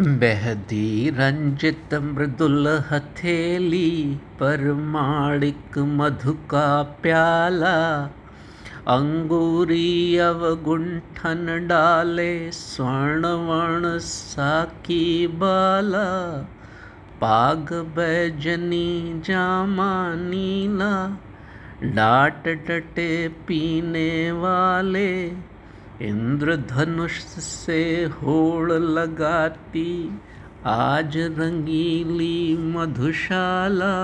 बहती रंजित मृदुल हथेली पर माणिक मधु का प्याला। अंगूरी अवगुंठन डाले स्वर्ण वर्ण साकी बाला। पाग बैजनी जामा नीला। डाट डटे पीने वाले इंद्रधनुष से होड़ लगाती आज रंगीली मधुशाला।